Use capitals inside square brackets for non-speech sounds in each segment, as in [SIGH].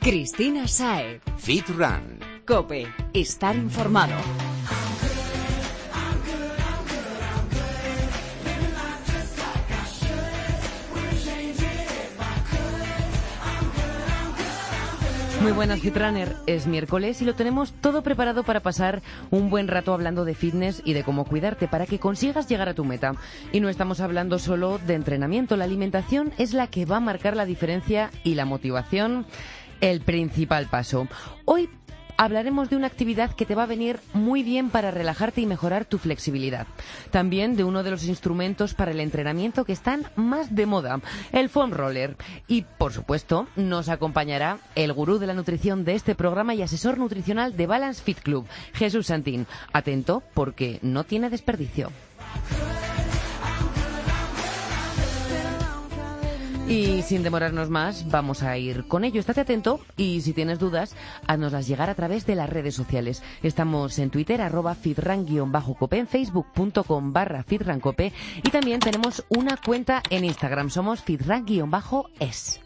Cristina Sae. Fit Run. Cope. Estar informado. Muy buenas, Fitrunner. Es miércoles y lo tenemos todo preparado para pasar un buen rato hablando de fitness y de cómo cuidarte para que consigas llegar a tu meta. Y no estamos hablando solo de entrenamiento. La alimentación es la que va a marcar la diferencia y la motivación el principal paso. Hoy hablaremos de una actividad que te va a venir muy bien para relajarte y mejorar tu flexibilidad. También de uno de los instrumentos para el entrenamiento que están más de moda, el foam roller. Y, por supuesto, nos acompañará el gurú de la nutrición de este programa y asesor nutricional de Balance Fit Club, Jesús Santín. Atento porque no tiene desperdicio. Y sin demorarnos más, vamos a ir con ello. Estate atento y si tienes dudas, haznoslas llegar a través de las redes sociales. Estamos en Twitter, arroba fitran-cope, en facebook.com barra fitrancope y también tenemos una cuenta en Instagram. Somos fitran-es.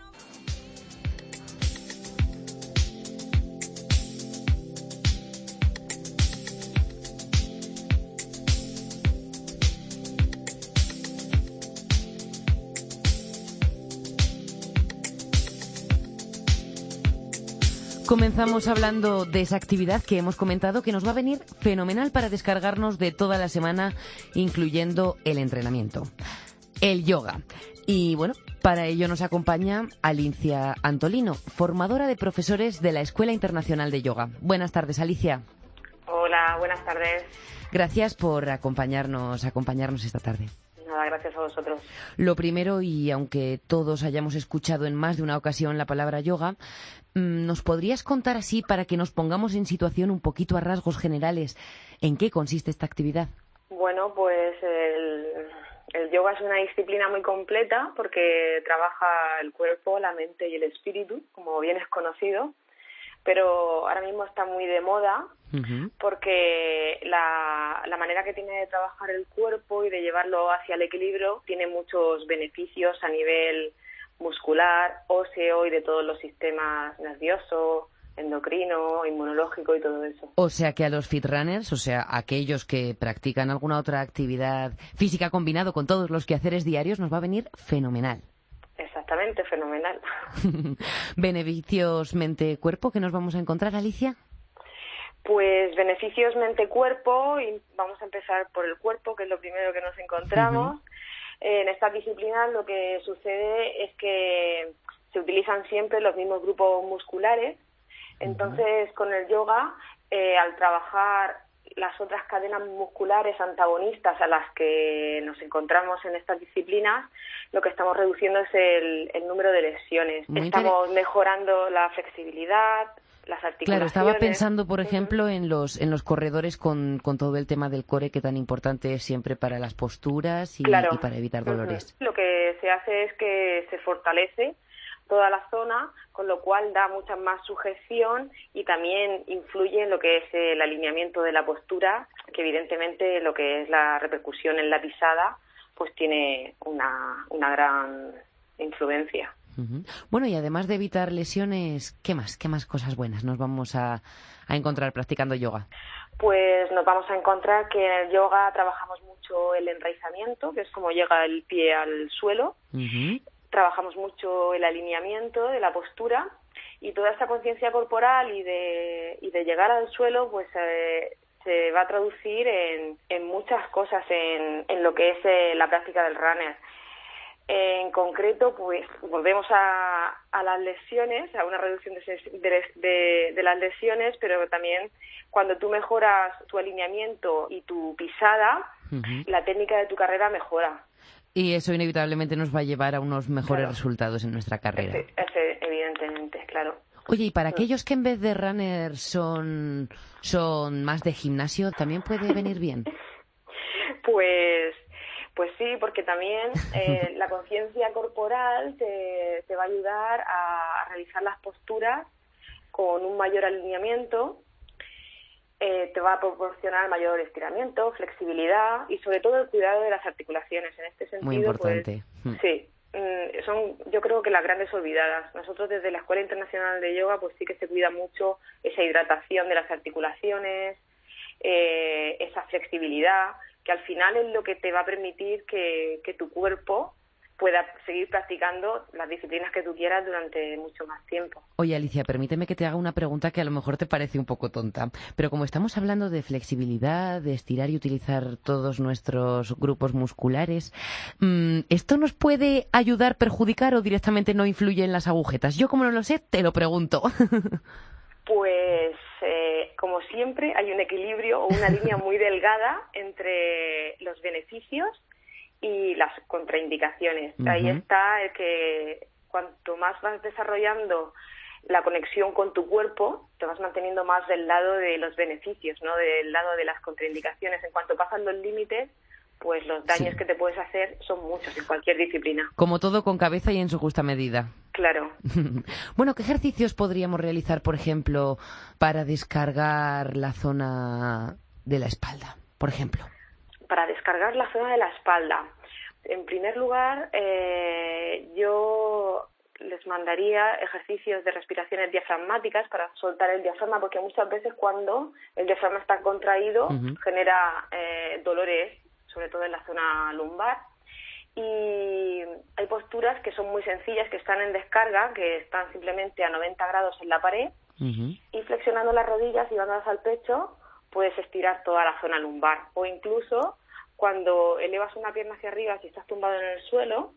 Comenzamos hablando de esa actividad que hemos comentado que nos va a venir fenomenal para descargarnos de toda la semana, incluyendo el entrenamiento. El yoga. Y bueno, para ello nos acompaña Alicia Antolino, formadora de profesores de la Escuela Internacional de Yoga. Buenas tardes, Alicia. Hola, buenas tardes. Gracias por acompañarnos, acompañarnos esta tarde. Nada, gracias a vosotros. Lo primero, y aunque todos hayamos escuchado en más de una ocasión la palabra yoga, ¿nos podrías contar así para que nos pongamos en situación un poquito a rasgos generales en qué consiste esta actividad? Bueno, pues el, el yoga es una disciplina muy completa porque trabaja el cuerpo, la mente y el espíritu, como bien es conocido pero ahora mismo está muy de moda porque la, la manera que tiene de trabajar el cuerpo y de llevarlo hacia el equilibrio tiene muchos beneficios a nivel muscular, óseo y de todos los sistemas nervioso, endocrino, inmunológico y todo eso. O sea que a los fitrunners, o sea, aquellos que practican alguna otra actividad física combinado con todos los quehaceres diarios, nos va a venir fenomenal. Exactamente, fenomenal. [LAUGHS] ¿Beneficios mente-cuerpo que nos vamos a encontrar, Alicia? Pues beneficios mente-cuerpo, y vamos a empezar por el cuerpo, que es lo primero que nos encontramos. En esta disciplina lo que sucede es que se utilizan siempre los mismos grupos musculares. Entonces, con el yoga, eh, al trabajar las otras cadenas musculares antagonistas a las que nos encontramos en estas disciplinas, lo que estamos reduciendo es el, número de lesiones. estamos mejorando la flexibilidad, las articulaciones. Claro, estaba pensando, por ejemplo, en los en los corredores con, con, todo el tema del core que tan importante es siempre para las posturas y, para evitar dolores. Lo que se hace es que se fortalece toda la zona, con lo cual da mucha más sujeción y también influye en lo que es el alineamiento de la postura, que evidentemente lo que es la repercusión en la pisada, pues tiene una, una gran influencia. Bueno, y además de evitar lesiones, ¿qué más? ¿Qué más cosas buenas nos vamos a, a encontrar practicando yoga? Pues nos vamos a encontrar que en el yoga trabajamos mucho el enraizamiento, que es como llega el pie al suelo trabajamos mucho el alineamiento de la postura y toda esta conciencia corporal y de, y de llegar al suelo pues eh, se va a traducir en, en muchas cosas en, en, lo que es eh, la práctica del runner. En concreto, pues volvemos a, a las lesiones, a una reducción de, de, de, las lesiones, pero también cuando tú mejoras tu alineamiento y tu pisada, la técnica de tu carrera mejora. Y eso inevitablemente nos va a llevar a unos mejores resultados en nuestra carrera. evidentemente, claro. Oye, y para aquellos que en vez de runner son, son más de gimnasio, ¿también puede venir bien? [LAUGHS] Pues, pues sí, porque también [LAUGHS] eh, la conciencia corporal te, te va a ayudar a realizar las posturas con un mayor alineamiento eh, te va a proporcionar mayor estiramiento, flexibilidad y sobre todo el cuidado de las articulaciones. En este sentido, Muy pues, importante. Hmm. sí, mm, son yo creo que las grandes olvidadas. Nosotros desde la Escuela Internacional de Yoga pues sí que se cuida mucho esa hidratación de las articulaciones, eh, esa flexibilidad, que al final es lo que te va a permitir que, que tu cuerpo pueda seguir practicando las disciplinas que tú quieras durante mucho más tiempo. Oye, Alicia, permíteme que te haga una pregunta que a lo mejor te parece un poco tonta, pero como estamos hablando de flexibilidad, de estirar y utilizar todos nuestros grupos musculares, mm, ¿esto nos puede ayudar, perjudicar o directamente no influye en las agujetas? Yo como no lo sé, te lo pregunto. [LAUGHS] Pues, eh, como siempre, hay un equilibrio o una línea muy delgada entre los beneficios y las contraindicaciones. Ahí está el que cuanto más vas desarrollando la conexión con tu cuerpo, te vas manteniendo más del lado de los beneficios, no del lado de las contraindicaciones. En cuanto pasan los límites, pues los daños que te puedes hacer son muchos en cualquier disciplina. Como todo con cabeza y en su justa medida. Claro. [LAUGHS] bueno, ¿qué ejercicios podríamos realizar, por ejemplo, para descargar la zona de la espalda, por ejemplo? para descargar la zona de la espalda. En primer lugar, eh, yo les mandaría ejercicios de respiraciones diafragmáticas para soltar el diafragma, porque muchas veces cuando el diafragma está contraído genera eh, dolores, sobre todo en la zona lumbar. Y hay posturas que son muy sencillas, que están en descarga, que están simplemente a 90 grados en la pared, y flexionando las rodillas y dándolas al pecho, puedes estirar toda la zona lumbar o incluso cuando elevas una pierna hacia arriba si estás tumbado en el suelo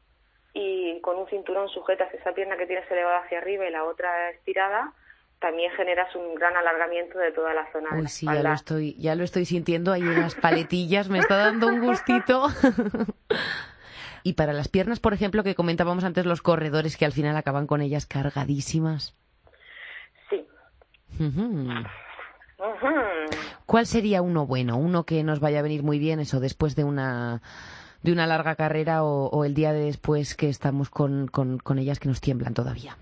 y con un cinturón sujetas esa pierna que tienes elevada hacia arriba y la otra estirada, también generas un gran alargamiento de toda la zona de la sí, ya lo estoy, ya lo estoy sintiendo ahí en las paletillas, me está dando un gustito. [LAUGHS] y para las piernas, por ejemplo, que comentábamos antes los corredores que al final acaban con ellas cargadísimas. Sí. ¿Cuál sería uno bueno? Uno que nos vaya a venir muy bien, eso, después de una de una larga carrera o, el día de después que estamos con, con, ellas que nos tiemblan todavía?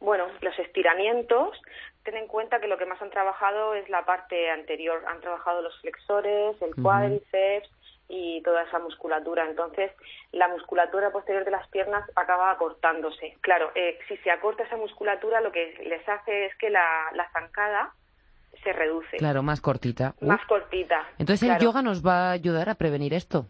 Bueno, los estiramientos, ten en cuenta que lo que más han trabajado es la parte anterior. Han trabajado los flexores, el cuádriceps, y toda esa musculatura. Entonces, la musculatura posterior de las piernas acaba acortándose. Claro, eh, si se acorta esa musculatura, lo que les hace es que la, la zancada se reduce. Claro, más cortita. Más cortita. Entonces, el yoga nos va a ayudar a prevenir esto.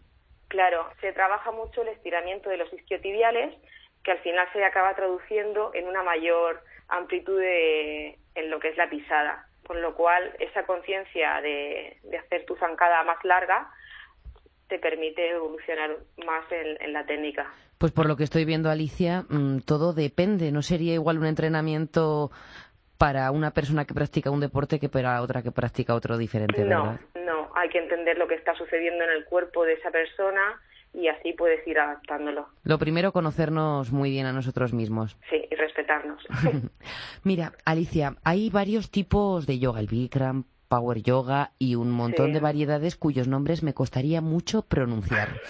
Claro, se trabaja mucho el estiramiento de los isquiotibiales, que al final se acaba traduciendo en una mayor amplitud en lo que es la pisada. Con lo cual, esa conciencia de, de hacer tu zancada más larga te permite evolucionar más en, la técnica. Pues por lo que estoy viendo, Alicia, mm, todo depende. No sería igual un entrenamiento para una persona que practica un deporte que para otra que practica otro diferente, ¿verdad? No, no. Hay que entender lo que está sucediendo en el cuerpo de esa persona y así puedes ir adaptándolo. Lo primero, conocernos muy bien a nosotros mismos. Sí, y respetarnos. [LAUGHS] Mira, Alicia, hay varios tipos de yoga, el Bikram, Power Yoga y un montón de variedades cuyos nombres me costaría mucho pronunciar. [LAUGHS]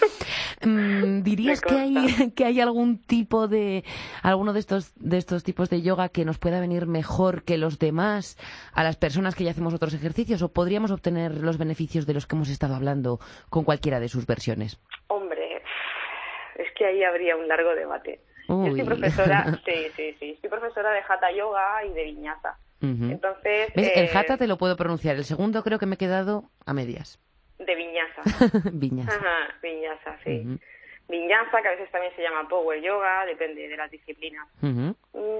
Mm, ¿Dirías que hay, [LAUGHS] que hay algún tipo de, alguno de estos, de estos tipos de yoga que nos pueda venir mejor que los demás a las personas que ya hacemos otros ejercicios o podríamos obtener los beneficios de los que hemos estado hablando con cualquiera de sus versiones? Que ahí habría un largo debate. Yo soy profesora, [LAUGHS] sí, sí, sí, soy profesora de Hatha Yoga y de Viñaza. Entonces, El eh, Hatha te lo puedo pronunciar. El segundo creo que me he quedado a medias. De Viñaza. [LAUGHS] viñaza. Ajá, viñaza, sí. Viñaza, que a veces también se llama Power Yoga, depende de las disciplinas. Mm,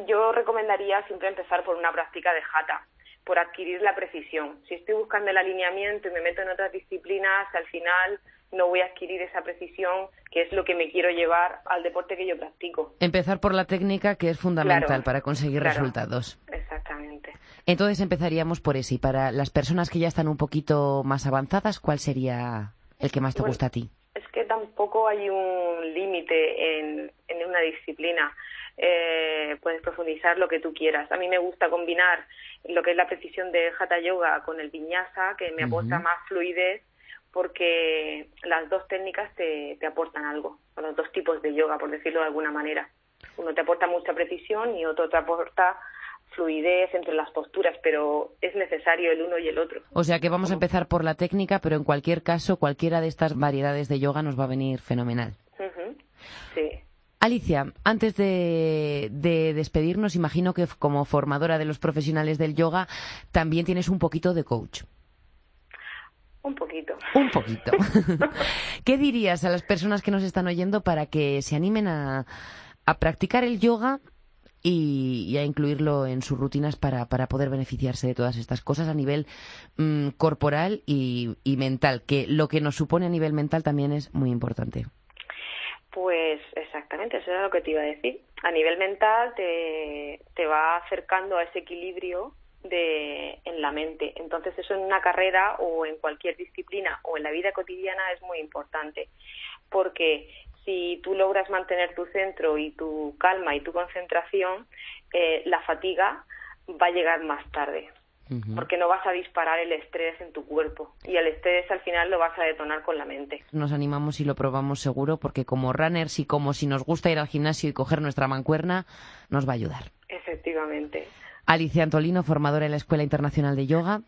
yo recomendaría siempre empezar por una práctica de Hatha, por adquirir la precisión. Si estoy buscando el alineamiento y me meto en otras disciplinas, al final no voy a adquirir esa precisión que es lo que me quiero llevar al deporte que yo practico. Empezar por la técnica que es fundamental para conseguir resultados. Exactamente. Entonces empezaríamos por ese. Y para las personas que ya están un poquito más avanzadas, ¿cuál sería el que más te gusta a ti? Es que tampoco hay un límite en, una disciplina. Eh, puedes profundizar lo que tú quieras. A mí me gusta combinar lo que es la precisión de Hatha Yoga con el Vinyasa, que me aporta más fluidez porque las dos técnicas te, te aportan algo, los dos tipos de yoga, por decirlo de alguna manera. Uno te aporta mucha precisión y otro te aporta fluidez entre las posturas, pero es necesario el uno y el otro. O sea que vamos a empezar por la técnica, pero en cualquier caso, cualquiera de estas variedades de yoga nos va a venir fenomenal. Sí. Alicia, antes de, despedirnos, imagino que como formadora de los profesionales del yoga también tienes un poquito de coach. Un poquito. Un poquito. [LAUGHS] ¿Qué dirías a las personas que nos están oyendo para que se animen a, practicar el yoga y, a incluirlo en sus rutinas para, poder beneficiarse de todas estas cosas a nivel mm, corporal y, mental, que lo que nos supone a nivel mental también es muy importante. Pues exactamente, eso era lo que te iba a decir. A nivel mental te, te va acercando a ese equilibrio de, en la mente. Entonces eso en una carrera o en cualquier disciplina o en la vida cotidiana es muy importante porque si tú logras mantener tu centro y tu calma y tu concentración, eh, la fatiga va a llegar más tarde porque no vas a disparar el estrés en tu cuerpo y el estrés al final lo vas a detonar con la mente. Nos animamos y lo probamos seguro porque como runners y como si nos gusta ir al gimnasio y coger nuestra mancuerna, nos va a ayudar. Efectivamente. Alicia Antolino, formadora en la Escuela Internacional de Yoga.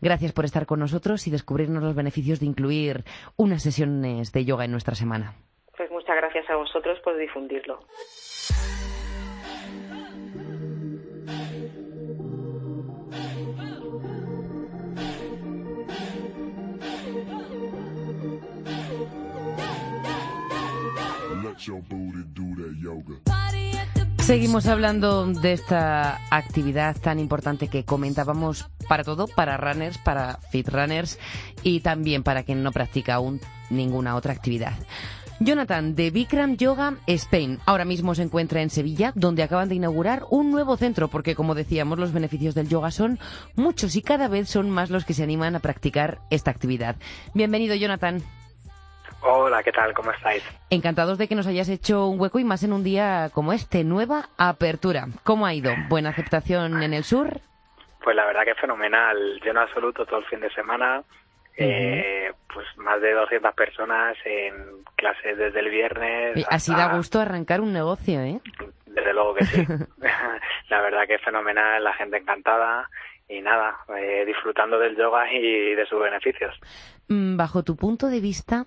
Gracias por estar con nosotros y descubrirnos los beneficios de incluir unas sesiones de yoga en nuestra semana. Pues muchas gracias a vosotros por difundirlo. Seguimos hablando de esta actividad tan importante que comentábamos para todo, para runners, para fit runners y también para quien no practica aún ninguna otra actividad. Jonathan, de Bikram Yoga Spain, ahora mismo se encuentra en Sevilla, donde acaban de inaugurar un nuevo centro, porque como decíamos, los beneficios del yoga son muchos y cada vez son más los que se animan a practicar esta actividad. Bienvenido, Jonathan. Hola, ¿qué tal? ¿Cómo estáis? Encantados de que nos hayas hecho un hueco y más en un día como este, nueva apertura. ¿Cómo ha ido? ¿Buena aceptación en el sur? Pues la verdad que fenomenal, lleno absoluto todo el fin de semana. Eh, pues más de 200 personas en clases desde el viernes. Así da gusto arrancar un negocio, ¿eh? Desde luego que sí. [LAUGHS] [LAUGHS] la verdad que es fenomenal, la gente encantada y nada, eh, disfrutando del yoga y de sus beneficios. Mm, bajo tu punto de vista,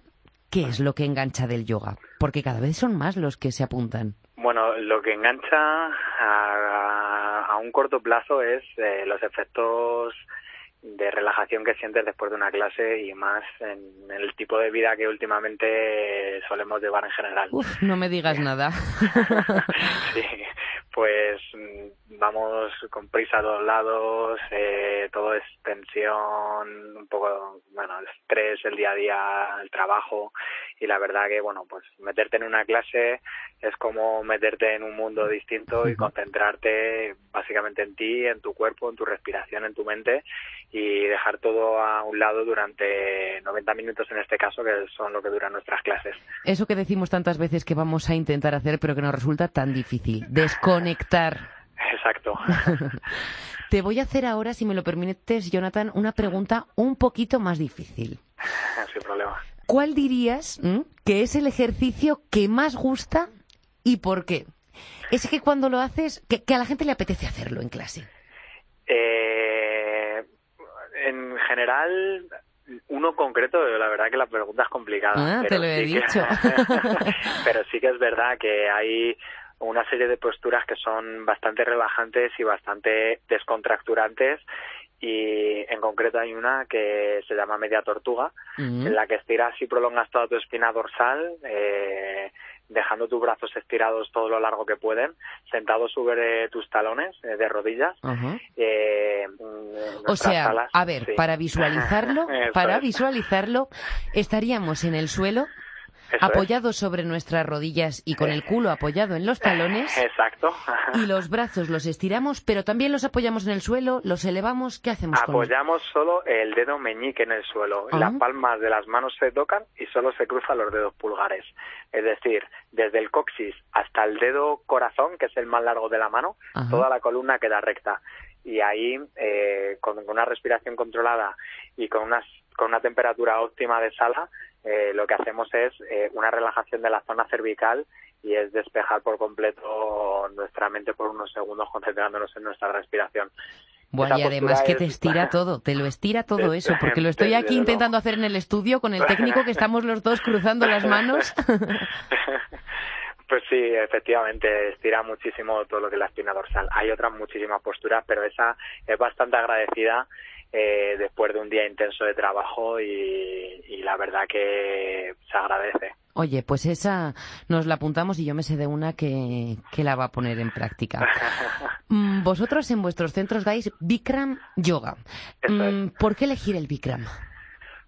¿Qué es lo que engancha del yoga? Porque cada vez son más los que se apuntan. Bueno, lo que engancha a, un corto plazo es eh, los efectos de relajación que sientes después de una clase y más en el tipo de vida que últimamente solemos llevar en general. Uf, no me digas nada. [LAUGHS] sí, pues vamos con prisa a todos lados, eh, todo es tensión, un poco, bueno, estrés, el día a día, el trabajo y la verdad que, bueno, pues meterte en una clase es como meterte en un mundo distinto y concentrarte básicamente en ti, en tu cuerpo, en tu respiración, en tu mente y dejar todo a un lado durante 90 minutos en este caso, que son lo que duran nuestras clases. Eso que decimos tantas veces que vamos a intentar hacer, pero que nos resulta tan difícil, desconectar. Exacto. [LAUGHS] Te voy a hacer ahora, si me lo permites, Jonathan, una pregunta un poquito más difícil. [LAUGHS] Sin problema. ¿Cuál dirías que es el ejercicio que más gusta y por qué? Es que cuando lo haces, que, a la gente le apetece hacerlo en clase. Eh, en general, uno concreto, la verdad que la pregunta es complicada. Ah, te lo he dicho. [LAUGHS] pero sí que es verdad que hay una serie de posturas que son bastante relajantes y bastante descontracturantes y en concreto hay una que se llama media tortuga, en la que estiras y prolongas toda tu espina dorsal, eh, dejando tus brazos estirados todo lo largo que pueden, sentados sobre tus talones eh, de rodillas. Eh, o sea, a ver, para visualizarlo, [LAUGHS] para visualizarlo, estaríamos en el suelo apoyados sobre nuestras rodillas y con el culo apoyado en los talones. Exacto. y los brazos los estiramos, pero también los apoyamos en el suelo, los elevamos. ¿Qué hacemos Apoyamos solo el dedo meñique en el suelo. Las palmas de las manos se tocan y solo se cruzan los dedos pulgares. Es decir, desde el coxis hasta el dedo corazón, que es el más largo de la mano, toda la columna queda recta y ahí eh, con una respiración controlada y con unas con una temperatura óptima de sala, eh, lo que hacemos es eh, una relajación de la zona cervical y es despejar por completo nuestra mente por unos segundos [LAUGHS] concentrándonos en nuestra respiración. Bueno, y además que te estira todo, te lo estira todo [LAUGHS] eso, porque lo estoy aquí intentando hacer en el estudio con el técnico que estamos los dos cruzando las manos. [LAUGHS] Pues sí, efectivamente, estira muchísimo todo lo que es la espina dorsal. Hay otras muchísimas posturas, pero esa es bastante agradecida eh, después de un día intenso de trabajo y, la verdad que se agradece. Oye, pues esa nos la apuntamos y yo me sé de una que, la va a poner en práctica. [LAUGHS] Mm, vosotros en vuestros centros dais Bikram Yoga. Mm, ¿Por qué elegir el Bikram?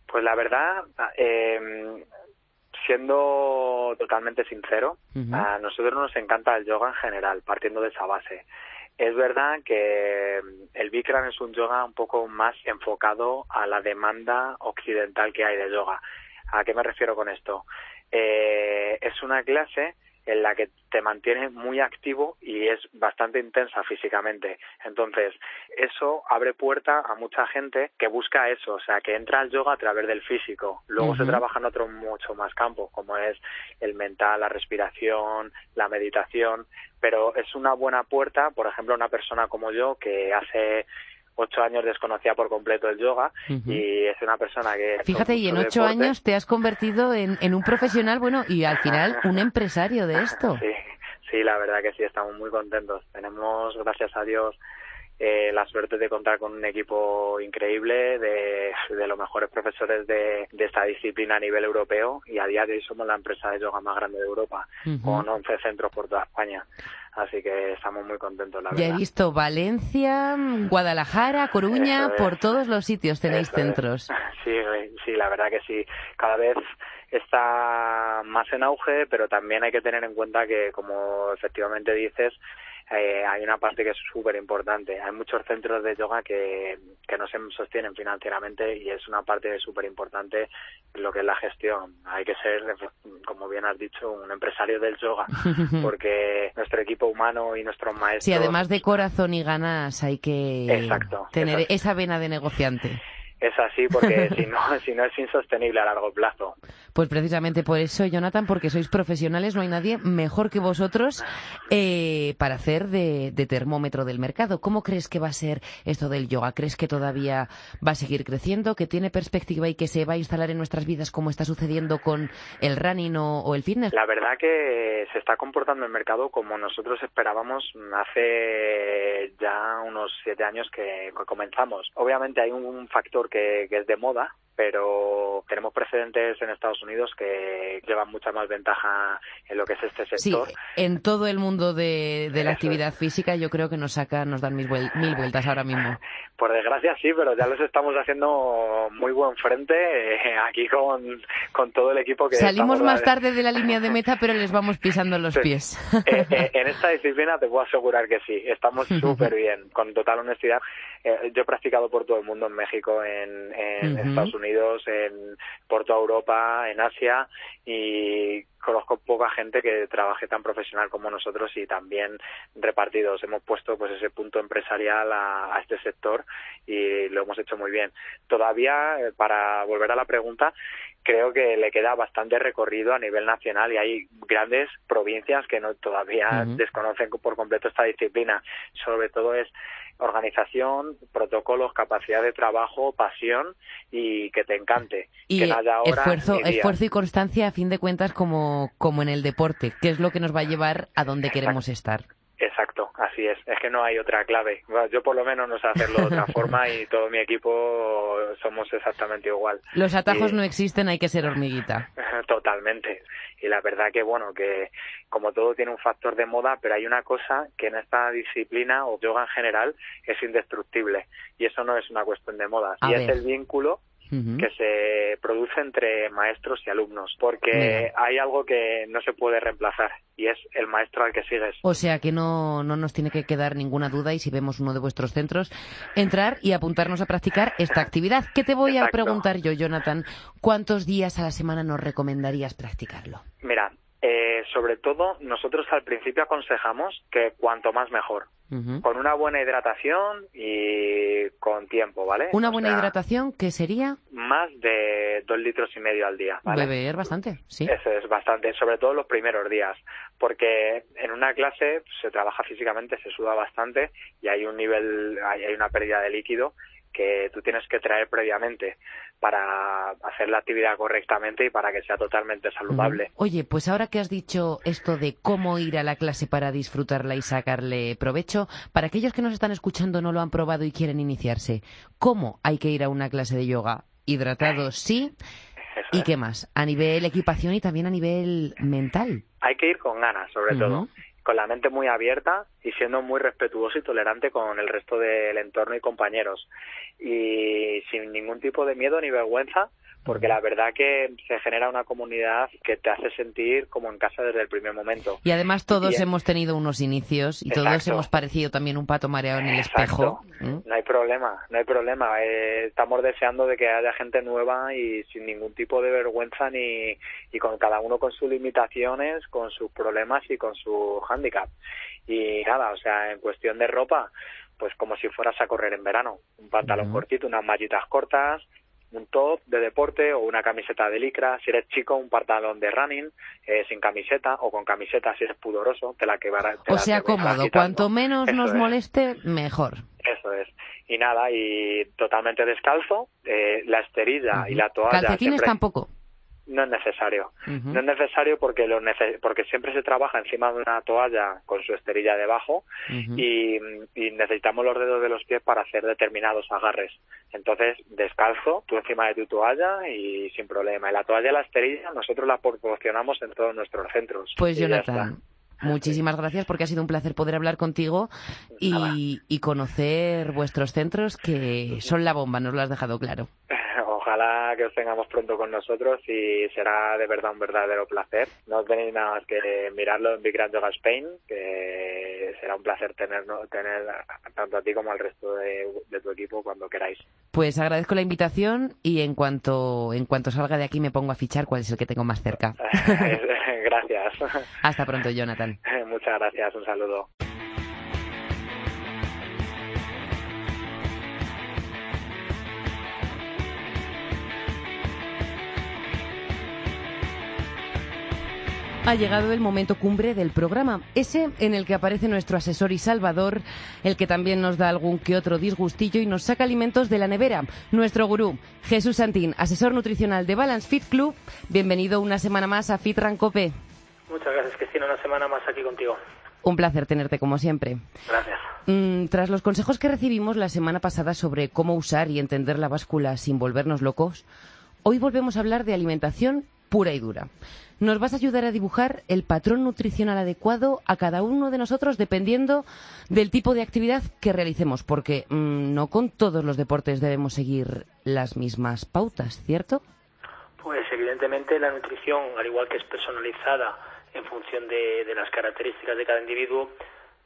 Pues la verdad, eh, siendo totalmente sincero, a nosotros nos encanta el yoga en general, partiendo de esa base. Es verdad que mm, el Bikram es un yoga un poco más enfocado a la demanda occidental que hay de yoga. ¿A qué me refiero con esto? Eh, es una clase en la que te mantienes muy activo y es bastante intensa físicamente. Entonces, eso abre puerta a mucha gente que busca eso, o sea, que entra al yoga a través del físico. Luego se trabaja en otros mucho más campos, como es el mental, la respiración, la meditación, pero es una buena puerta, por ejemplo, una persona como yo que hace ocho años desconocía por completo el yoga y es una persona que... Fíjate, y en ocho años te has convertido en, en, un profesional, bueno, y al final un [LAUGHS] empresario de esto. Sí, sí, la verdad que sí, estamos muy contentos. Tenemos, gracias a Dios, eh, la suerte de contar con un equipo increíble de, de los mejores profesores de, de, esta disciplina a nivel europeo y a día de hoy somos la empresa de yoga más grande de Europa, con 11 centros por toda España. Así que estamos muy contentos, la ya he visto Valencia, Guadalajara, Coruña, por todos los sitios tenéis centros. [LAUGHS] Sí, sí, la verdad que sí. Cada vez está más en auge, pero también hay que tener en cuenta que, como efectivamente dices, eh, hay una parte que es súper importante. Hay muchos centros de yoga que, que no se sostienen financieramente y es una parte súper importante lo que es la gestión. Hay que ser, como bien has dicho, un empresario del yoga, [LAUGHS] porque nuestro equipo humano y nuestros maestros... Sí, además de corazón y ganas hay que tener esa vena de negociante es así porque [LAUGHS] si no, si no es insostenible a largo plazo. Pues precisamente por eso, Jonathan, porque sois profesionales, no hay nadie mejor que vosotros eh, para hacer de, termómetro del mercado. ¿Cómo crees que va a ser esto del yoga? ¿Crees que todavía va a seguir creciendo, que tiene perspectiva y que se va a instalar en nuestras vidas como está sucediendo con el running o, el fitness? La verdad que se está comportando el mercado como nosotros esperábamos hace ya unos siete años que comenzamos. Obviamente hay un factor que, es de moda, pero tenemos precedentes en Estados Unidos que llevan mucha más ventaja en lo que es este sector. Sí, en todo el mundo de, la actividad física yo creo que nos sacan, nos dan mil, vueltas ahora mismo. [LAUGHS] Por desgracia sí, pero ya los estamos haciendo muy buen frente eh, aquí con, con, todo el equipo que Salimos más tarde de la línea de meta, pero les vamos pisando los pies. Eh, eh, en esta disciplina te puedo asegurar que sí, estamos [LAUGHS] súper bien, con total honestidad. yo he practicado por todo el mundo, en México, en, Estados Unidos, en por toda Europa, en Asia y conozco poca gente que trabaje tan profesional como nosotros y también repartidos. Hemos puesto pues ese punto empresarial a, este sector y lo hemos hecho muy bien. Todavía, eh, para volver a la pregunta, creo que le queda bastante recorrido a nivel nacional y hay grandes provincias que no todavía desconocen por completo esta disciplina. Sobre todo es organización, protocolos, capacidad de trabajo, pasión y que te encante. Y que esfuerzo, esfuerzo y constancia a fin de cuentas como, como en el deporte, que es lo que nos va a llevar a donde queremos estar. Así es. Es que no hay otra clave. Yo por lo menos no sé hacerlo de otra [LAUGHS] forma y todo mi equipo somos exactamente igual. Los atajos no existen, hay que ser hormiguita. [LAUGHS] Totalmente. Y la verdad que bueno, que como todo tiene un factor de moda, pero hay una cosa que en esta disciplina o yoga en general es indestructible y eso no es una cuestión de moda, y es el vínculo que se produce entre maestros y alumnos, porque hay algo que no se puede reemplazar y es el maestro al que sigues. O sea que no, no nos tiene que quedar ninguna duda y si vemos uno de vuestros centros, entrar y apuntarnos a practicar esta actividad. ¿Qué te voy a preguntar yo, Jonathan? ¿Cuántos días a la semana nos recomendarías practicarlo? Mira, eh, sobre todo, nosotros al principio aconsejamos que cuanto más mejor. Con una buena hidratación y con tiempo, ¿vale? ¿Una buena hidratación qué sería? Más de dos litros y medio al día, ¿vale? Beber bastante, sí. Eso es bastante, sobre todo los primeros días, porque en una clase se trabaja físicamente, se suda bastante y hay un nivel, hay una pérdida de líquido que tú tienes que traer previamente para hacer la actividad correctamente y para que sea totalmente saludable. Oye, pues ahora que has dicho esto de cómo ir a la clase para disfrutarla y sacarle provecho, para aquellos que nos están escuchando no lo han probado y quieren iniciarse, ¿cómo hay que ir a una clase de yoga? Hidratados, [LAUGHS] sí. ¿Y qué más? A nivel equipación y también a nivel mental. Hay que ir con ganas, sobre todo con la mente muy abierta y siendo muy respetuoso y tolerante con el resto del entorno y compañeros. Y sin ningún tipo de miedo ni vergüenza, porque la verdad que se genera una comunidad que te hace sentir como en casa desde el primer momento. Y además todos hemos tenido unos inicios y todos hemos parecido también un pato mareado en el espejo. ¿Mm? No hay problema, no hay problema. Eh, estamos deseando de que haya gente nueva y sin ningún tipo de vergüenza ni y con cada uno con sus limitaciones, con sus problemas y con su hándicap. Y nada, o sea, en cuestión de ropa, pues como si fueras a correr en verano. Un pantalón cortito, unas mallitas cortas, un top de deporte o una camiseta de licra, si eres chico un pantalón de running eh, sin camiseta o con camiseta si eres pudoroso, te la que O sea, cómodo, cuanto menos nos moleste, mejor. Eso es. Y nada, y totalmente descalzo, eh, la esterilla y la toalla. Calcetines tampoco no es necesario. No es necesario porque lo porque siempre se trabaja encima de una toalla con su esterilla debajo y, necesitamos los dedos de los pies para hacer determinados agarres. Entonces, descalzo, tú encima de tu toalla y sin problema. Y la toalla y la esterilla nosotros la proporcionamos en todos nuestros centros. Pues Jonathan, Muchísimas gracias porque ha sido un placer poder hablar contigo y, y, conocer vuestros centros que son la bomba, nos lo has dejado claro. [LAUGHS] ojalá que os tengamos pronto con nosotros y será de verdad un verdadero placer. No tenéis nada más que mirarlo en Big Grand Yoga Spain, que será un placer tener, tener tanto a ti como al resto de, tu equipo cuando queráis. Pues agradezco la invitación y en cuanto, en cuanto salga de aquí me pongo a fichar cuál es el que tengo más cerca. [LAUGHS] gracias. Hasta pronto, Jonathan. [LAUGHS] Muchas gracias, un saludo. Ha llegado el momento cumbre del programa, ese en el que aparece nuestro asesor y salvador, el que también nos da algún que otro disgustillo y nos saca alimentos de la nevera, nuestro gurú, Jesús Santín, asesor nutricional de Balance Fit Club. Bienvenido una semana más a Fit Rancope. Muchas gracias, Cristina, una semana más aquí contigo. Un placer tenerte como siempre. Gracias. Mm, tras los consejos que recibimos la semana pasada sobre cómo usar y entender la báscula sin volvernos locos, hoy volvemos a hablar de alimentación pura y dura. Nos vas a ayudar a dibujar el patrón nutricional adecuado a cada uno de nosotros dependiendo del tipo de actividad que realicemos, porque mm, no con todos los deportes debemos seguir las mismas pautas, ¿cierto? Pues evidentemente la nutrición, al igual que es personalizada en función de, de las características de cada individuo,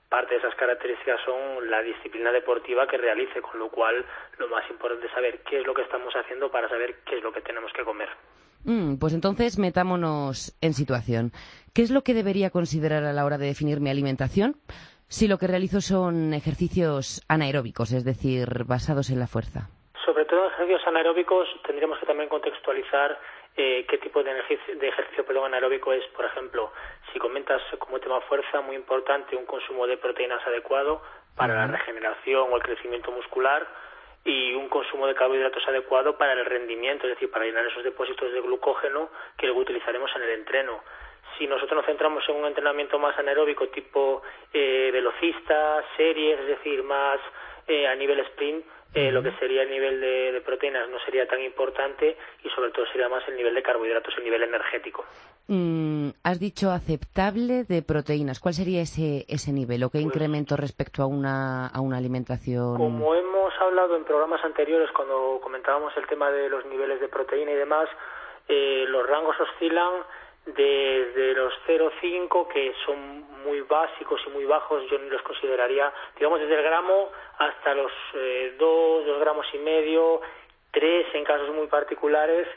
parte de esas características son la disciplina deportiva que realice, con lo cual lo más importante es saber qué es lo que estamos haciendo para saber qué es lo que tenemos que comer. Mm, pues entonces metámonos en situación. ¿Qué es lo que debería considerar a la hora de definir mi alimentación si lo que realizo son ejercicios anaeróbicos, es decir, basados en la fuerza? Sobre todo en ejercicios anaeróbicos tendríamos que también contextualizar eh, qué tipo de, ejercicio, de ejercicio anaeróbico es. Por ejemplo, si comentas como tema fuerza, muy importante un consumo de proteínas adecuado para la regeneración o el crecimiento muscular y un consumo de carbohidratos adecuado para el rendimiento, es decir, para llenar esos depósitos de glucógeno que luego utilizaremos en el entreno. Si nosotros nos centramos en un entrenamiento más anaeróbico tipo eh, velocista, series, es decir, más eh, a nivel sprint, eh, lo que sería el nivel de, proteínas no sería tan importante y sobre todo sería más el nivel de carbohidratos, el nivel energético. Mm, has dicho aceptable de proteínas. ¿Cuál sería ese, ese nivel o qué pues incremento respecto a una, a una alimentación? Como hemos hablado en programas anteriores cuando comentábamos el tema de los niveles de proteína y demás, eh, los rangos oscilan desde los 0,5 que son muy básicos y muy bajos, yo ni los consideraría, digamos desde el gramo hasta los eh, 2, 2 gramos y medio, 3 en casos muy particulares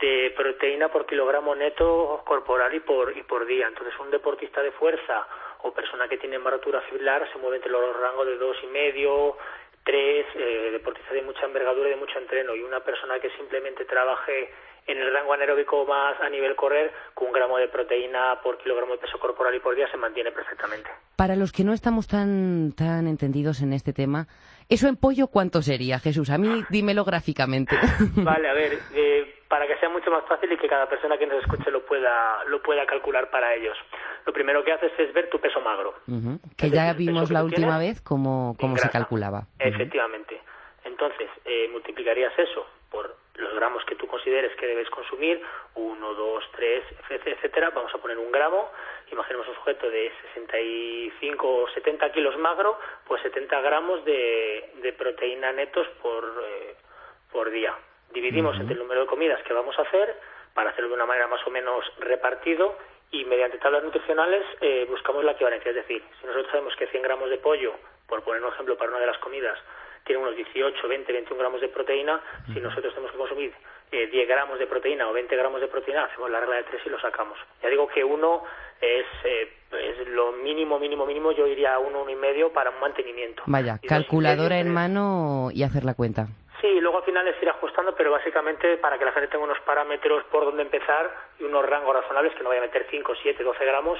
de proteína por kilogramo neto corporal y por, y por día. Entonces un deportista de fuerza o persona que tiene embaratura fibrilar se mueve entre los rangos de dos y medio, tres eh, deportistas de mucha envergadura y de mucho entreno y una persona que simplemente trabaje en el rango anaeróbico más a nivel correr, con un gramo de proteína por kilogramo de peso corporal y por día se mantiene perfectamente. Para los que no estamos tan, tan entendidos en este tema, ¿eso en pollo cuánto sería, Jesús? A mí dímelo gráficamente. [LAUGHS] Vale, a ver, eh, para que sea mucho más fácil y que cada persona que nos escuche lo pueda, lo pueda calcular para ellos. Lo primero que haces es ver tu peso magro. Que ya vimos la última vez cómo, cómo se calculaba. Efectivamente. Entonces, eh, multiplicarías eso los gramos que tú consideres que debes consumir, 1, 2, 3, etcétera, vamos a poner un gramo, imaginemos un sujeto de 65 o 70 kilos magro, pues 70 gramos de, de proteína netos por, eh, por día. Dividimos entre el número de comidas que vamos a hacer para hacerlo de una manera más o menos repartido y mediante tablas nutricionales eh, buscamos la equivalencia. Es decir, si nosotros sabemos que 100 gramos de pollo, por poner un ejemplo para una de las comidas, tiene unos 18, 20, 21 gramos de proteína. Si nosotros tenemos que consumir eh, 10 gramos de proteína o 20 gramos de proteína, hacemos la regla de 3 y lo sacamos. Ya digo que uno es, eh, es lo mínimo, mínimo, mínimo. Yo iría a uno, uno y medio para un mantenimiento. Vaya, calculadora en mano y hacer la cuenta. Sí, luego al final es ir ajustando, pero básicamente para que la gente tenga unos parámetros por donde empezar y unos rangos razonables, que no vaya a meter 5, 7, 12 gramos,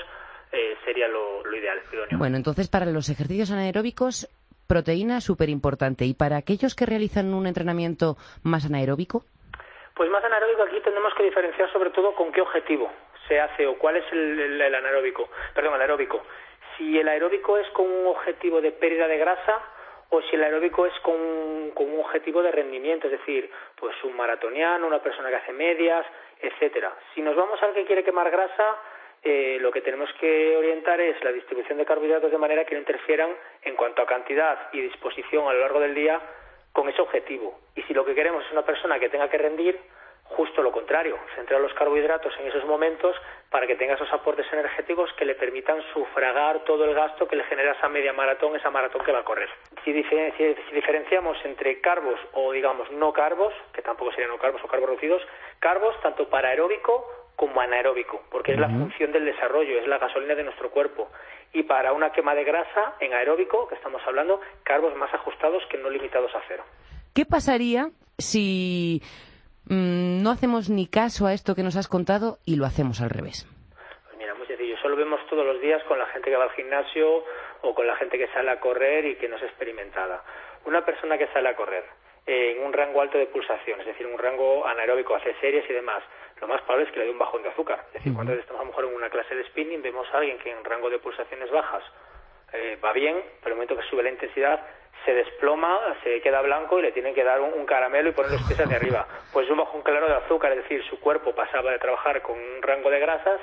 eh, sería lo, lo ideal. Idóneo. Bueno, entonces para los ejercicios anaeróbicos proteína súper importante. ¿Y para aquellos que realizan un entrenamiento más anaeróbico? Pues más anaeróbico aquí tenemos que diferenciar sobre todo con qué objetivo se hace o cuál es el, el, anaeróbico, perdón, el aeróbico. Si el aeróbico es con un objetivo de pérdida de grasa o si el aeróbico es con, con un objetivo de rendimiento, es decir, pues un maratoniano, una persona que hace medias, etcétera. Si nos vamos al que quiere quemar grasa, eh, lo que tenemos que orientar es la distribución de carbohidratos de manera que no interfieran en cuanto a cantidad y disposición a lo largo del día con ese objetivo. Y si lo que queremos es una persona que tenga que rendir, justo lo contrario, centrar los carbohidratos en esos momentos para que tenga esos aportes energéticos que le permitan sufragar todo el gasto que le genera esa media maratón, esa maratón que va a correr. Si, si diferenciamos entre carbos o digamos no carbos, que tampoco serían no carbos o carbos reducidos, carbos tanto para aeróbico como anaeróbico, porque es la función del desarrollo, es la gasolina de nuestro cuerpo. Y para una quema de grasa en aeróbico, que estamos hablando, carbos más ajustados que no limitados a cero. ¿Qué pasaría si mmm, no hacemos ni caso a esto que nos has contado y lo hacemos al revés? Pues mira, muy sencillo. Eso lo vemos todos los días con la gente que va al gimnasio o con la gente que sale a correr y que no es experimentada. Una persona que sale a correr en un rango alto de pulsación, es decir, un rango anaeróbico, hace series y demás, lo más probable es que le dé un bajón de azúcar. Es decir, cuando estamos a lo mejor en una clase de spinning, vemos a alguien que en rango de pulsaciones bajas eh, va bien, pero el momento que sube la intensidad se desploma, se queda blanco y le tienen que dar un, un caramelo y poner los pies hacia arriba. [LAUGHS] Pues un bajón claro de azúcar, es decir, su cuerpo pasaba de trabajar con un rango de grasas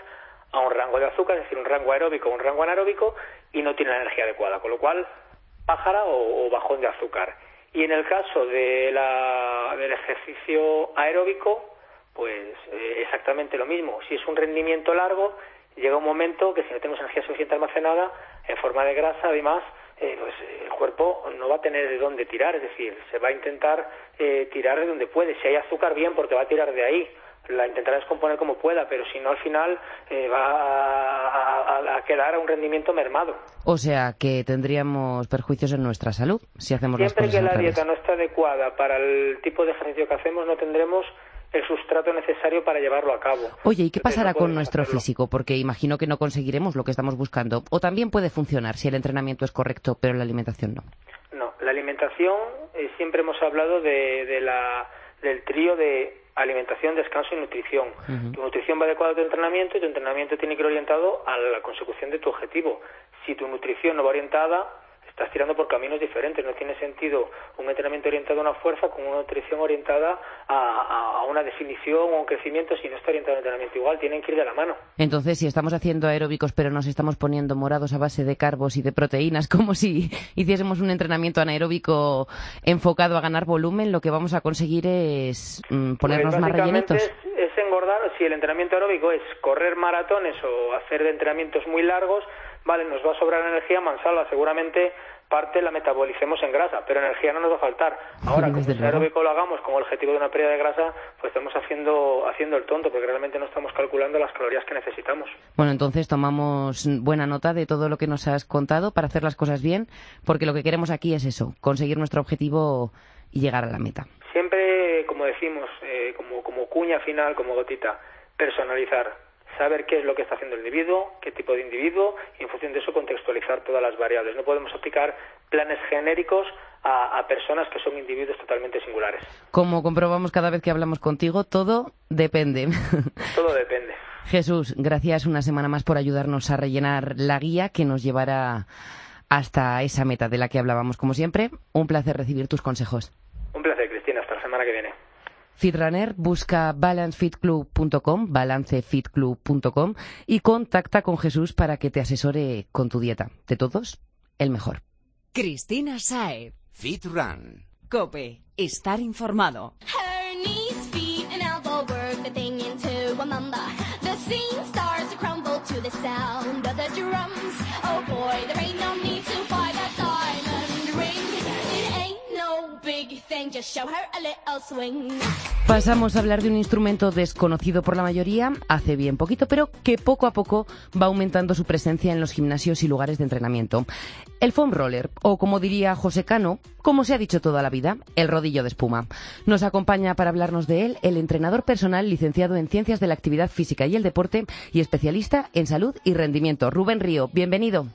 a un rango de azúcar, es decir, un rango aeróbico un rango anaeróbico y no tiene la energía adecuada, con lo cual pájara o, o bajón de azúcar. Y en el caso de la, del ejercicio aeróbico, pues eh, exactamente lo mismo. Si es un rendimiento largo, llega un momento que si no tenemos energía suficiente almacenada en forma de grasa, además, eh, pues el cuerpo no va a tener de dónde tirar, es decir, se va a intentar eh, tirar de donde puede. Si hay azúcar, bien, porque va a tirar de ahí. La intentará descomponer como pueda, pero si no, al final eh, va a, a, a, quedar a un rendimiento mermado. O sea, que tendríamos perjuicios en nuestra salud si hacemos Siempre las cosas que la dieta no está adecuada para el tipo de ejercicio que hacemos, no tendremos el sustrato necesario para llevarlo a cabo. Oye, ¿y qué Entonces, pasará no con nuestro hacerlo. físico? Porque imagino que no conseguiremos lo que estamos buscando. O también puede funcionar si el entrenamiento es correcto, pero la alimentación no. No, la alimentación, eh, siempre hemos hablado de, de la, del trío de alimentación, descanso y nutrición. Tu nutrición va adecuada a tu entrenamiento y tu entrenamiento tiene que ir orientado a la consecución de tu objetivo. Si tu nutrición no va orientada, estás tirando por caminos diferentes. No tiene sentido un entrenamiento orientado a una fuerza con una nutrición orientada a, a- una definición o un crecimiento si no está orientado al entrenamiento igual. Tienen que ir de la mano. Entonces, si estamos haciendo aeróbicos pero nos estamos poniendo morados a base de carbos y de proteínas, [LAUGHS] como si hiciésemos un entrenamiento anaeróbico enfocado a ganar volumen, lo que vamos a conseguir es mm, ponernos Pues más básicamente rellenitos. Es, es engordar, si el entrenamiento aeróbico es correr maratones o hacer entrenamientos muy largos, vale, nos va a sobrar energía, Mansalva, seguramente parte la metabolicemos en grasa, pero energía no nos va a faltar. Ahora, como el aeróbico lo hagamos con el objetivo de una pérdida de grasa, pues estamos haciendo, haciendo el tonto, porque realmente no estamos calculando las calorías que necesitamos. Bueno, entonces tomamos buena nota de todo lo que nos has contado para hacer las cosas bien, porque lo que queremos aquí es eso, conseguir nuestro objetivo y llegar a la meta. Siempre, como decimos, eh, como, como cuña final, como gotita, personalizar saber qué es lo que está haciendo el individuo, qué tipo de individuo, y en función de eso contextualizar todas las variables. No podemos aplicar planes genéricos a, personas que son individuos totalmente singulares. Como comprobamos cada vez que hablamos contigo, todo depende. [LAUGHS] Todo depende. Jesús, gracias una semana más por ayudarnos a rellenar la guía que nos llevará hasta esa meta de la que hablábamos. Como siempre, un placer recibir tus consejos. Un placer, Cristina. Hasta la semana que viene. Fitrunner busca balancefitclub.com, balancefitclub.com y contacta con Jesús para que te asesore con tu dieta. De todos, el mejor. Cristina Saez. Fitrun. Cope. Estar informado. Pasamos a hablar de un instrumento desconocido por la mayoría hace bien poquito, pero que poco a poco va aumentando su presencia en los gimnasios y lugares de entrenamiento. El foam roller, o como diría José Cano, como se ha dicho toda la vida, el rodillo de espuma. Nos acompaña para hablarnos de él el entrenador personal licenciado en Ciencias de la Actividad Física y el Deporte y especialista en salud y rendimiento. Rubén Río, bienvenido.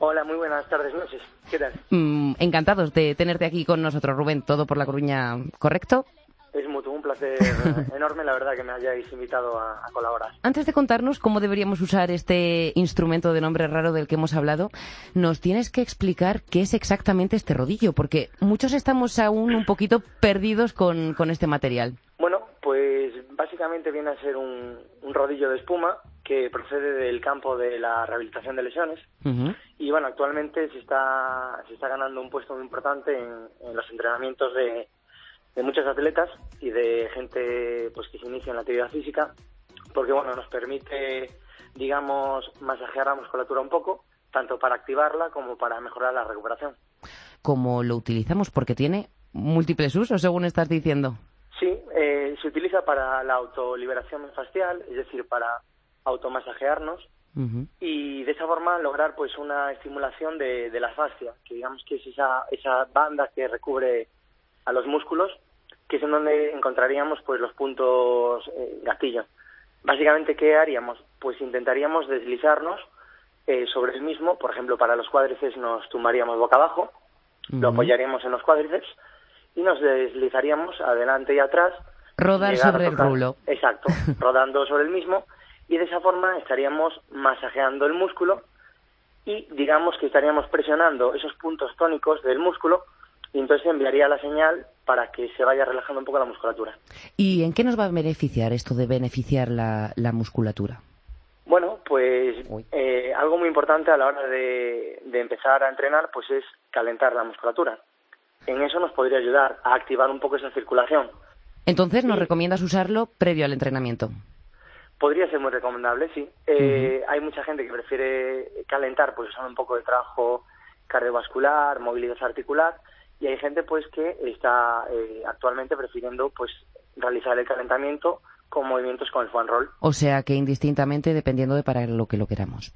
Hola, muy buenas tardes, noches. ¿Qué tal? Mm, encantados de tenerte aquí con nosotros, Rubén. Todo por La Coruña, ¿correcto? Es mutuo, un placer [LAUGHS] enorme, la verdad, que me hayáis invitado a, colaborar. Antes de contarnos cómo deberíamos usar este instrumento de nombre raro del que hemos hablado, nos tienes que explicar qué es exactamente este rodillo, porque muchos estamos aún un poquito perdidos con, con este material. Bueno, pues básicamente viene a ser un, un rodillo de espuma que procede del campo de la rehabilitación de lesiones y bueno actualmente se está se está ganando un puesto muy importante en, los entrenamientos de, de, muchos atletas y de gente pues que se inicia en la actividad física porque bueno nos permite digamos masajear la musculatura un poco tanto para activarla como para mejorar la recuperación. ¿Cómo lo utilizamos porque tiene múltiples usos según estás diciendo. Sí eh, se utiliza para la autoliberación facial es decir para automasajearnos y de esa forma lograr pues una estimulación de, la fascia, que digamos que es esa, esa banda que recubre a los músculos, que es en donde encontraríamos pues los puntos eh, gatillos. Básicamente, ¿qué haríamos? Pues intentaríamos deslizarnos eh, sobre el mismo, por ejemplo, para los cuádriceps nos tumbaríamos boca abajo, lo apoyaríamos en los cuádriceps y nos deslizaríamos adelante y atrás. Rodar sobre el rulo. Exacto, [LAUGHS] rodando sobre el mismo y de esa forma estaríamos masajeando el músculo y digamos que estaríamos presionando esos puntos tónicos del músculo y entonces enviaría la señal para que se vaya relajando un poco la musculatura. ¿Y en qué nos va a beneficiar esto de beneficiar la, musculatura? Bueno, pues eh, algo muy importante a la hora de, empezar a entrenar pues es calentar la musculatura. En eso nos podría ayudar a activar un poco esa circulación. Entonces, ¿nos recomiendas usarlo previo al entrenamiento? Podría ser muy recomendable, sí. Eh, hay mucha gente que prefiere calentar, pues usando un poco de trabajo cardiovascular, movilidad articular, y hay gente pues que está eh, actualmente prefiriendo pues realizar el calentamiento con movimientos con el foam roll. O sea que indistintamente dependiendo de para lo que lo queramos.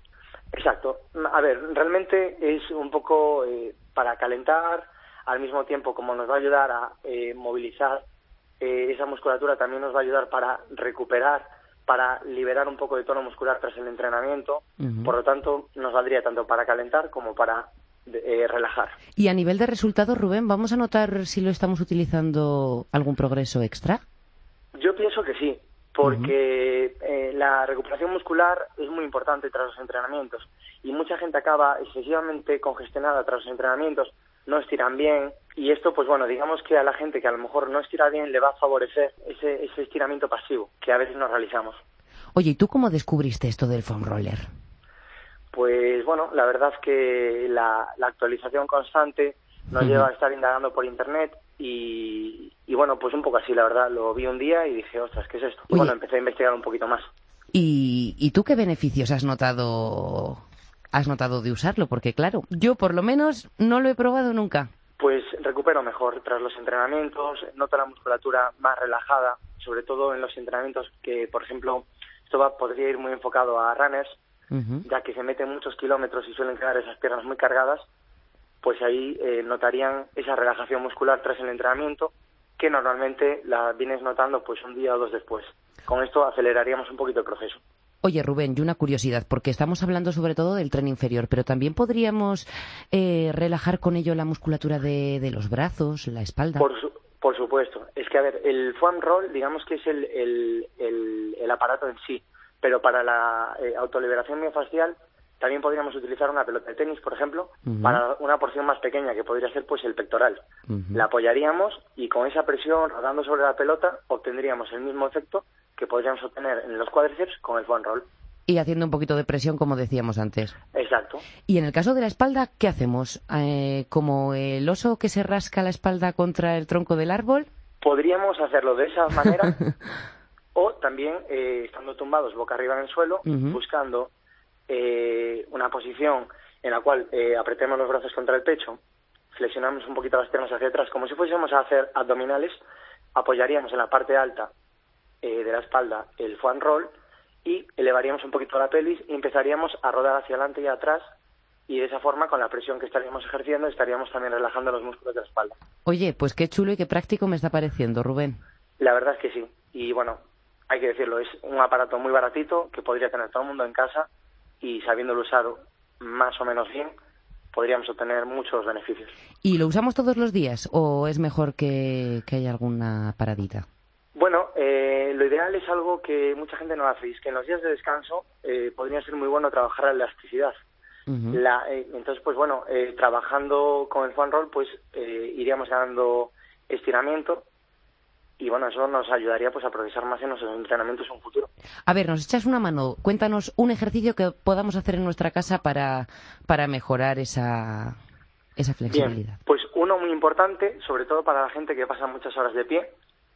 Exacto. A ver, realmente es un poco eh, para calentar, al mismo tiempo como nos va a ayudar a movilizar esa musculatura, también nos va a ayudar para recuperar para liberar un poco de tono muscular tras el entrenamiento. Por lo tanto, nos valdría tanto para calentar como para eh, relajar. Y a nivel de resultados, Rubén, ¿vamos a notar si lo estamos utilizando algún progreso extra? Yo pienso que sí, porque eh, la recuperación muscular es muy importante tras los entrenamientos y mucha gente acaba excesivamente congestionada tras los entrenamientos no estiran bien y esto pues bueno digamos que a la gente que a lo mejor no estira bien le va a favorecer ese, ese estiramiento pasivo que a veces nos realizamos. Oye, ¿y tú cómo descubriste esto del foam roller? Pues bueno, la verdad es que la, actualización constante nos lleva a estar indagando por internet y, y bueno, pues un poco así, la verdad, lo vi un día y dije, ostras, ¿qué es esto? Y bueno, empecé a investigar un poquito más. ¿Y, ¿Y tú qué beneficios has notado has notado de usarlo? Porque claro, yo por lo menos no lo he probado nunca. Pues recupero mejor tras los entrenamientos, noto la musculatura más relajada, sobre todo en los entrenamientos que, por ejemplo, esto va, podría ir muy enfocado a runners, ya que se meten muchos kilómetros y suelen quedar esas piernas muy cargadas, pues ahí eh, notarían esa relajación muscular tras el entrenamiento que normalmente la vienes notando pues un día o dos después. Con esto aceleraríamos un poquito el proceso. Oye, Rubén, y una curiosidad, porque estamos hablando sobre todo del tren inferior, pero también podríamos eh, relajar con ello la musculatura de, los brazos, la espalda. Por, por, supuesto. Es que, a ver, el foam roll, digamos que es el, el, aparato en sí, pero para la eh, autoliberación miofascial también podríamos utilizar una pelota de tenis, por ejemplo, para una porción más pequeña, que podría ser pues el pectoral. La apoyaríamos y con esa presión rodando sobre la pelota obtendríamos el mismo efecto que podríamos obtener en los cuádriceps con el foam roll. Y haciendo un poquito de presión, como decíamos antes. Exacto. Y en el caso de la espalda, ¿qué hacemos? Eh, ¿Como el oso que se rasca la espalda contra el tronco del árbol? Podríamos hacerlo de esa manera. [LAUGHS] o también eh, estando tumbados boca arriba en el suelo, buscando eh, una posición en la cual apretemos los brazos contra el pecho, flexionamos un poquito las piernas hacia atrás, como si fuésemos a hacer abdominales, apoyaríamos en la parte alta eh, de la espalda el foam roll y elevaríamos un poquito la pelvis y empezaríamos a rodar hacia adelante y atrás y de esa forma con la presión que estaríamos ejerciendo estaríamos también relajando los músculos de la espalda. Oye, pues qué chulo y qué práctico me está pareciendo, Rubén. La verdad es que sí. Y bueno, hay que decirlo, es un aparato muy baratito que podría tener todo el mundo en casa y sabiéndolo usar más o menos bien, podríamos obtener muchos beneficios. ¿Y lo usamos todos los días o es mejor que, que haya alguna paradita? Eh, lo ideal es algo que mucha gente no hace, y es que en los días de descanso eh, podría ser muy bueno trabajar la elasticidad. la, eh, entonces, pues bueno, eh, trabajando con el fan roll, pues iríamos dando estiramiento y bueno, eso nos ayudaría pues a progresar más en nuestros entrenamientos en un futuro. A ver, nos echas una mano. Cuéntanos un ejercicio que podamos hacer en nuestra casa para, para mejorar esa, esa flexibilidad. pues uno muy importante, sobre todo para la gente que pasa muchas horas de pie,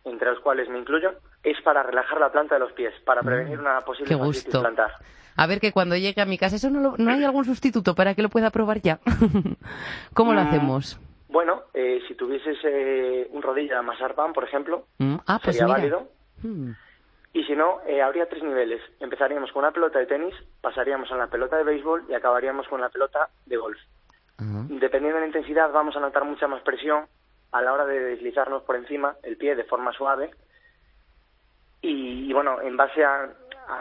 entre los cuales me incluyo, es para relajar la planta de los pies, para mm, prevenir una posible gusto. plantar. A ver que cuando llegue a mi casa, ¿eso no, no hay algún sustituto para que lo pueda probar ya? [LAUGHS] ¿Cómo lo mm, hacemos? Bueno, eh, si tuvieses eh, un rodilla Masarpan, por ejemplo, mm, ah, pues sería válido. Y si no, eh, habría tres niveles. Empezaríamos con una pelota de tenis, pasaríamos a la pelota de béisbol y acabaríamos con la pelota de golf. Dependiendo de la intensidad, vamos a notar mucha más presión a la hora de deslizarnos por encima el pie de forma suave y, bueno, en base a,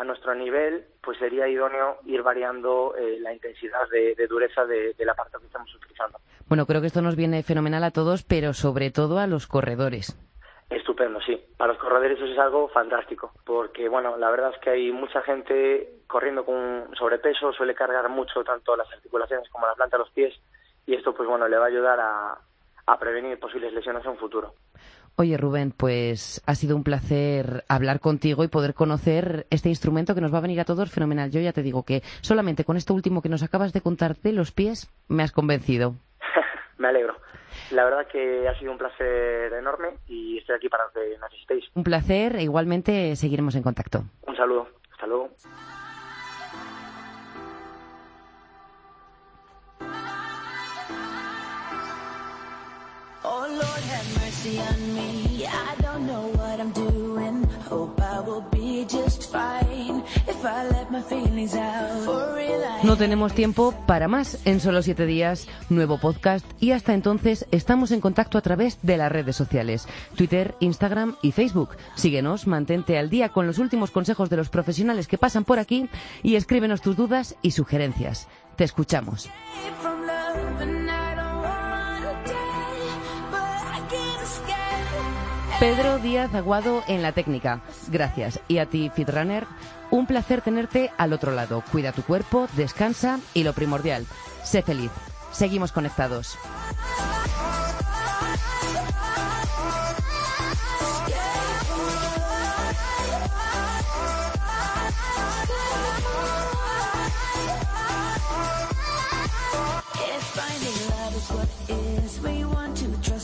nuestro nivel, pues sería idóneo ir variando eh, la intensidad de, dureza de, del aparato que estamos utilizando. Bueno, creo que esto nos viene fenomenal a todos, pero sobre todo a los corredores. Estupendo, sí. Para los corredores eso es algo fantástico, porque bueno, la verdad es que hay mucha gente corriendo con sobrepeso, suele cargar mucho tanto las articulaciones como la planta de los pies, y esto pues bueno, le va a ayudar a, a prevenir posibles lesiones en un futuro. Oye, Rubén, pues ha sido un placer hablar contigo y poder conocer este instrumento que nos va a venir a todos fenomenal. Yo ya te digo que solamente con esto último que nos acabas de contar de los pies me has convencido. [LAUGHS] me alegro. La verdad que ha sido un placer enorme y estoy aquí para que necesitéis. Un placer, e igualmente seguiremos en contacto. Un saludo. Hasta luego. No tenemos tiempo para más. En solo siete días, nuevo podcast y hasta entonces estamos en contacto a través de las redes sociales, Twitter, Instagram y Facebook. Síguenos, mantente al día con los últimos consejos de los profesionales que pasan por aquí y escríbenos tus dudas y sugerencias. Te escuchamos. Pedro Díaz Aguado en la técnica. Gracias. Y a ti, Fitrunner, un placer tenerte al otro lado. Cuida tu cuerpo, descansa y lo primordial, sé feliz. Seguimos conectados.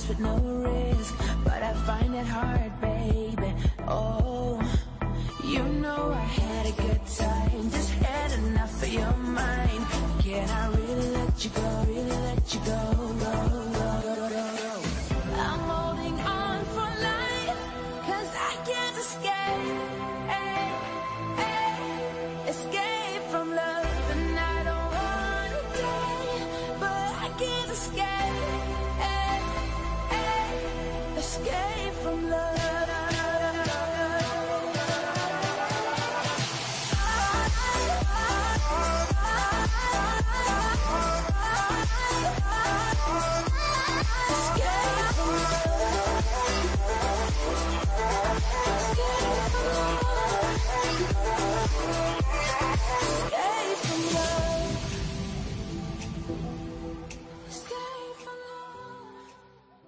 lost with no risk, but I find it hard, baby. Oh.